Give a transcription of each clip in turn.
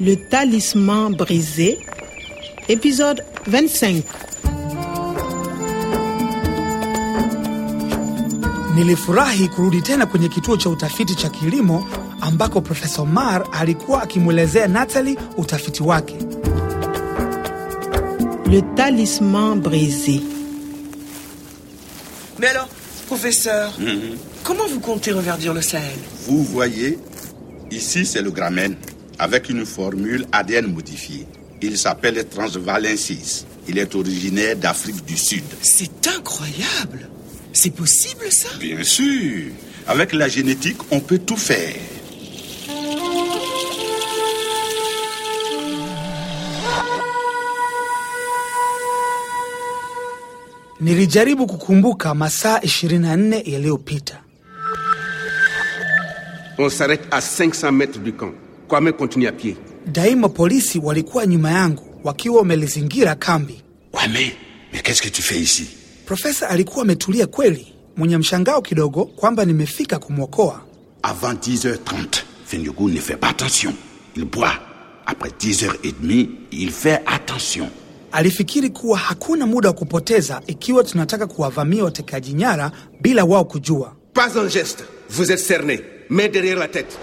Le talisman brisé, épisode 25. Nilifurahi kurudi tena kwenye kituo cha utafiti cha kilimo ambako Profesa Omar alikuwa akimwelezea Natalie utafiti wake. Le talisman brisé. Mais alors, professeur, comment vous comptez reverdir le Sahel? Vous voyez, ici c'est le gramène avec une formule ADN modifiée. Il s'appelle Transvalensis. Il est originaire d'Afrique du Sud. C'est incroyable C'est possible ça? Bien sûr, avec la génétique, on peut tout faire. Nilijaribu kukumbuka masaa 24 yaliyopita. On s'arrête à 500 mètres du camp. Kwame continue à pied. Daima polisi walikuwa nyuma yangu wakiwa wamelizingira kambi. Kwame, mais qu'est-ce que tu fais ici Profesa alikuwa ametulia kweli, mwenye mshangao kidogo kwamba nimefika kumwokoa. Avant 10h30, Fenugu ne fait pas attention. Il boit. Après 10h30, il fait attention. Alifikiri kuwa hakuna muda wa kupoteza ikiwa tunataka kuwavamia watekaji nyara bila wao kujua. Pas un geste. Vous êtes cerné. Main derrière la tête.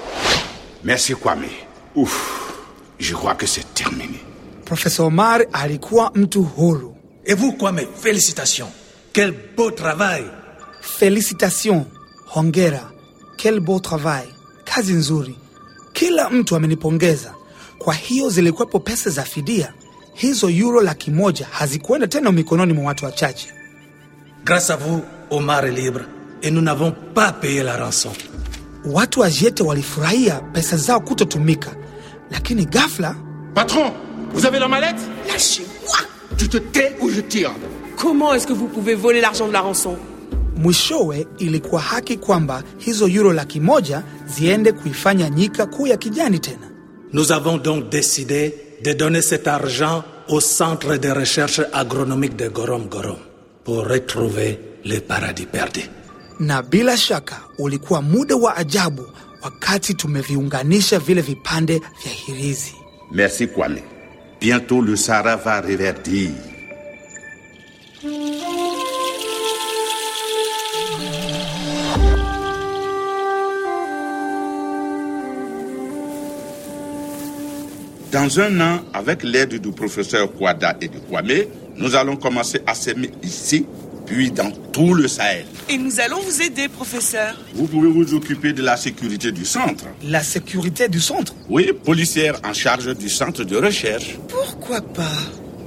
Merci Kwame. Ouf, je crois que c'est terminé. Professeur Omar alikuwa mtu huru. Et vous, Kwame, félicitations. Quel beau travail. Felicitation, hongera, quel beau travail, kazi nzuri. Kila mtu amenipongeza. Kwa hiyo zilikuwepo pesa za fidia. Hizo euro laki moja hazikuenda tena mikononi mwa watu wachache. Grâce à vous, Omar est libre et nous n'avons pas payé la rançon. Watu wa Jete walifurahia pesa zao kutotumika, lakini ghafla Patron, vous avez la mallette? Lâchez-moi Tu te tais ou je tire Comment est-ce que vous pouvez voler l'argent de la rançon? Mwishowe ilikuwa haki kwamba hizo euro laki moja ziende kuifanya nyika kuu ya kijani tena. Nous avons donc décidé de donner cet argent au Centre de recherche agronomique de Gorom Gorom pour retrouver le paradis perdu. Na bila shaka ulikuwa muda wa ajabu wakati tumeviunganisha vile vipande vya hirizi. Merci Kwame. Bientôt le Sahara va reverdir. Dans un an, avec l'aide du professeur Kwada et de Kwame, nous allons commencer à s'aimer ici, puis dans tout le Sahel. Et nous allons vous aider, professeur. Vous pouvez vous occuper de la sécurité du centre. La sécurité du centre? Oui, policière en charge du centre de recherche. Pourquoi pas?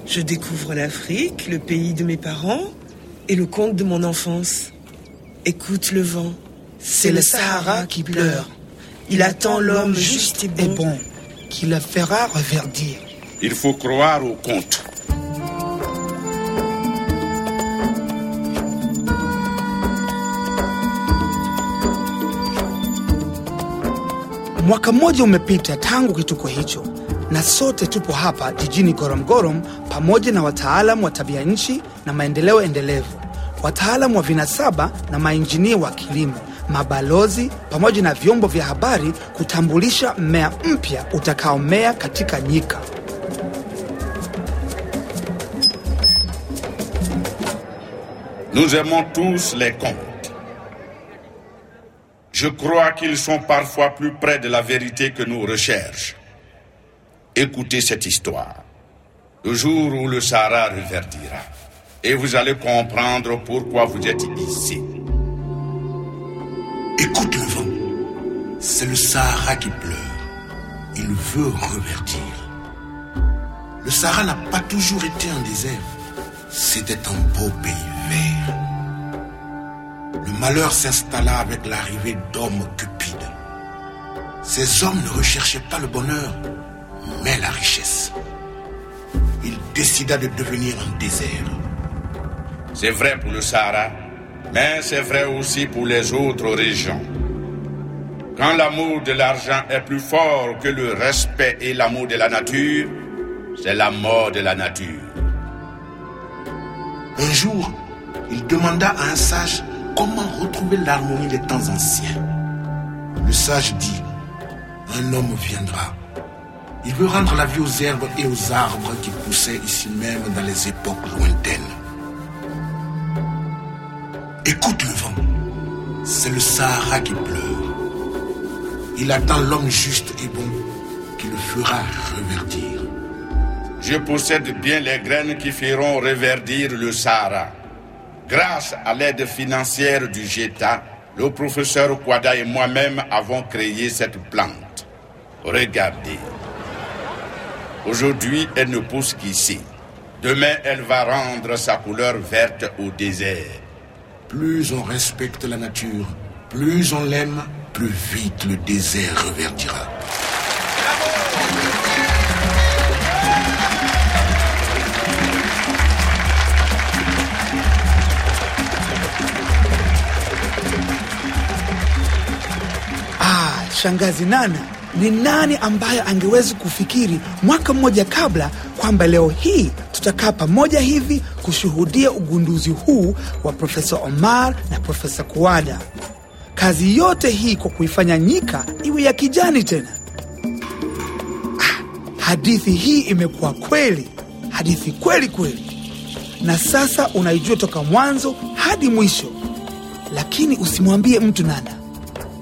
Je découvre l'Afrique, le pays de mes parents et le conte de mon enfance. Écoute le vent. C'est le Sahara qui pleure. Il attend l'homme juste et et bon. bon, qui le fera reverdir. Il faut croire au conte. Mwaka mmoja umepita tangu kituko hicho, na sote tupo hapa jijini Goromgorom pamoja na wataalamu wa tabia nchi na maendeleo endelevu, wataalamu wa vinasaba na mainjinia wa kilimo, mabalozi pamoja na vyombo vya habari kutambulisha mmea mpya utakaomea katika nyika. Nous aimons tous les contes. Je crois qu'ils sont parfois plus près de la vérité que nos recherches. Écoutez cette histoire. Le jour où le Sahara reverdira. Et vous allez comprendre pourquoi vous êtes ici. Écoute le vent. C'est le Sahara qui pleure. Il veut reverdir. Le Sahara n'a pas toujours été un désert. C'était un beau pays vert. Le malheur s'installa avec l'arrivée d'hommes cupides. Ces hommes ne recherchaient pas le bonheur, mais la richesse. Il décida de devenir un désert. C'est vrai pour le Sahara, mais c'est vrai aussi pour les autres régions. Quand l'amour de l'argent est plus fort que le respect et l'amour de la nature, c'est la mort de la nature. Un jour, il demanda à un sage comment retrouver l'harmonie des temps anciens. Le sage dit, un homme viendra. Il veut rendre la vie aux herbes et aux arbres qui poussaient ici même dans les époques lointaines. Écoute le vent. C'est le Sahara qui pleure. Il attend l'homme juste et bon qui le fera reverdir. Je possède bien les graines qui feront reverdir le Sahara. Grâce à l'aide financière du GETA, le professeur Kwada et moi-même avons créé cette plante. Regardez. Aujourd'hui, elle ne pousse qu'ici. Demain, elle va rendre sa couleur verte au désert. Plus on respecte la nature, plus on l'aime, plus vite le désert reverdira. Shangazi Nana, ni nani ambaye angewezi kufikiri mwaka mmoja kabla kwamba leo hii tutakaa pamoja hivi kushuhudia ugunduzi huu wa Profesa Omar na Profesa Kuwada. Kazi yote hii kwa kuifanya nyika iwe ya kijani tena. Ah, hadithi hii imekuwa kweli, hadithi kweli kweli, na sasa unaijua toka mwanzo hadi mwisho, lakini usimwambie mtu Nana,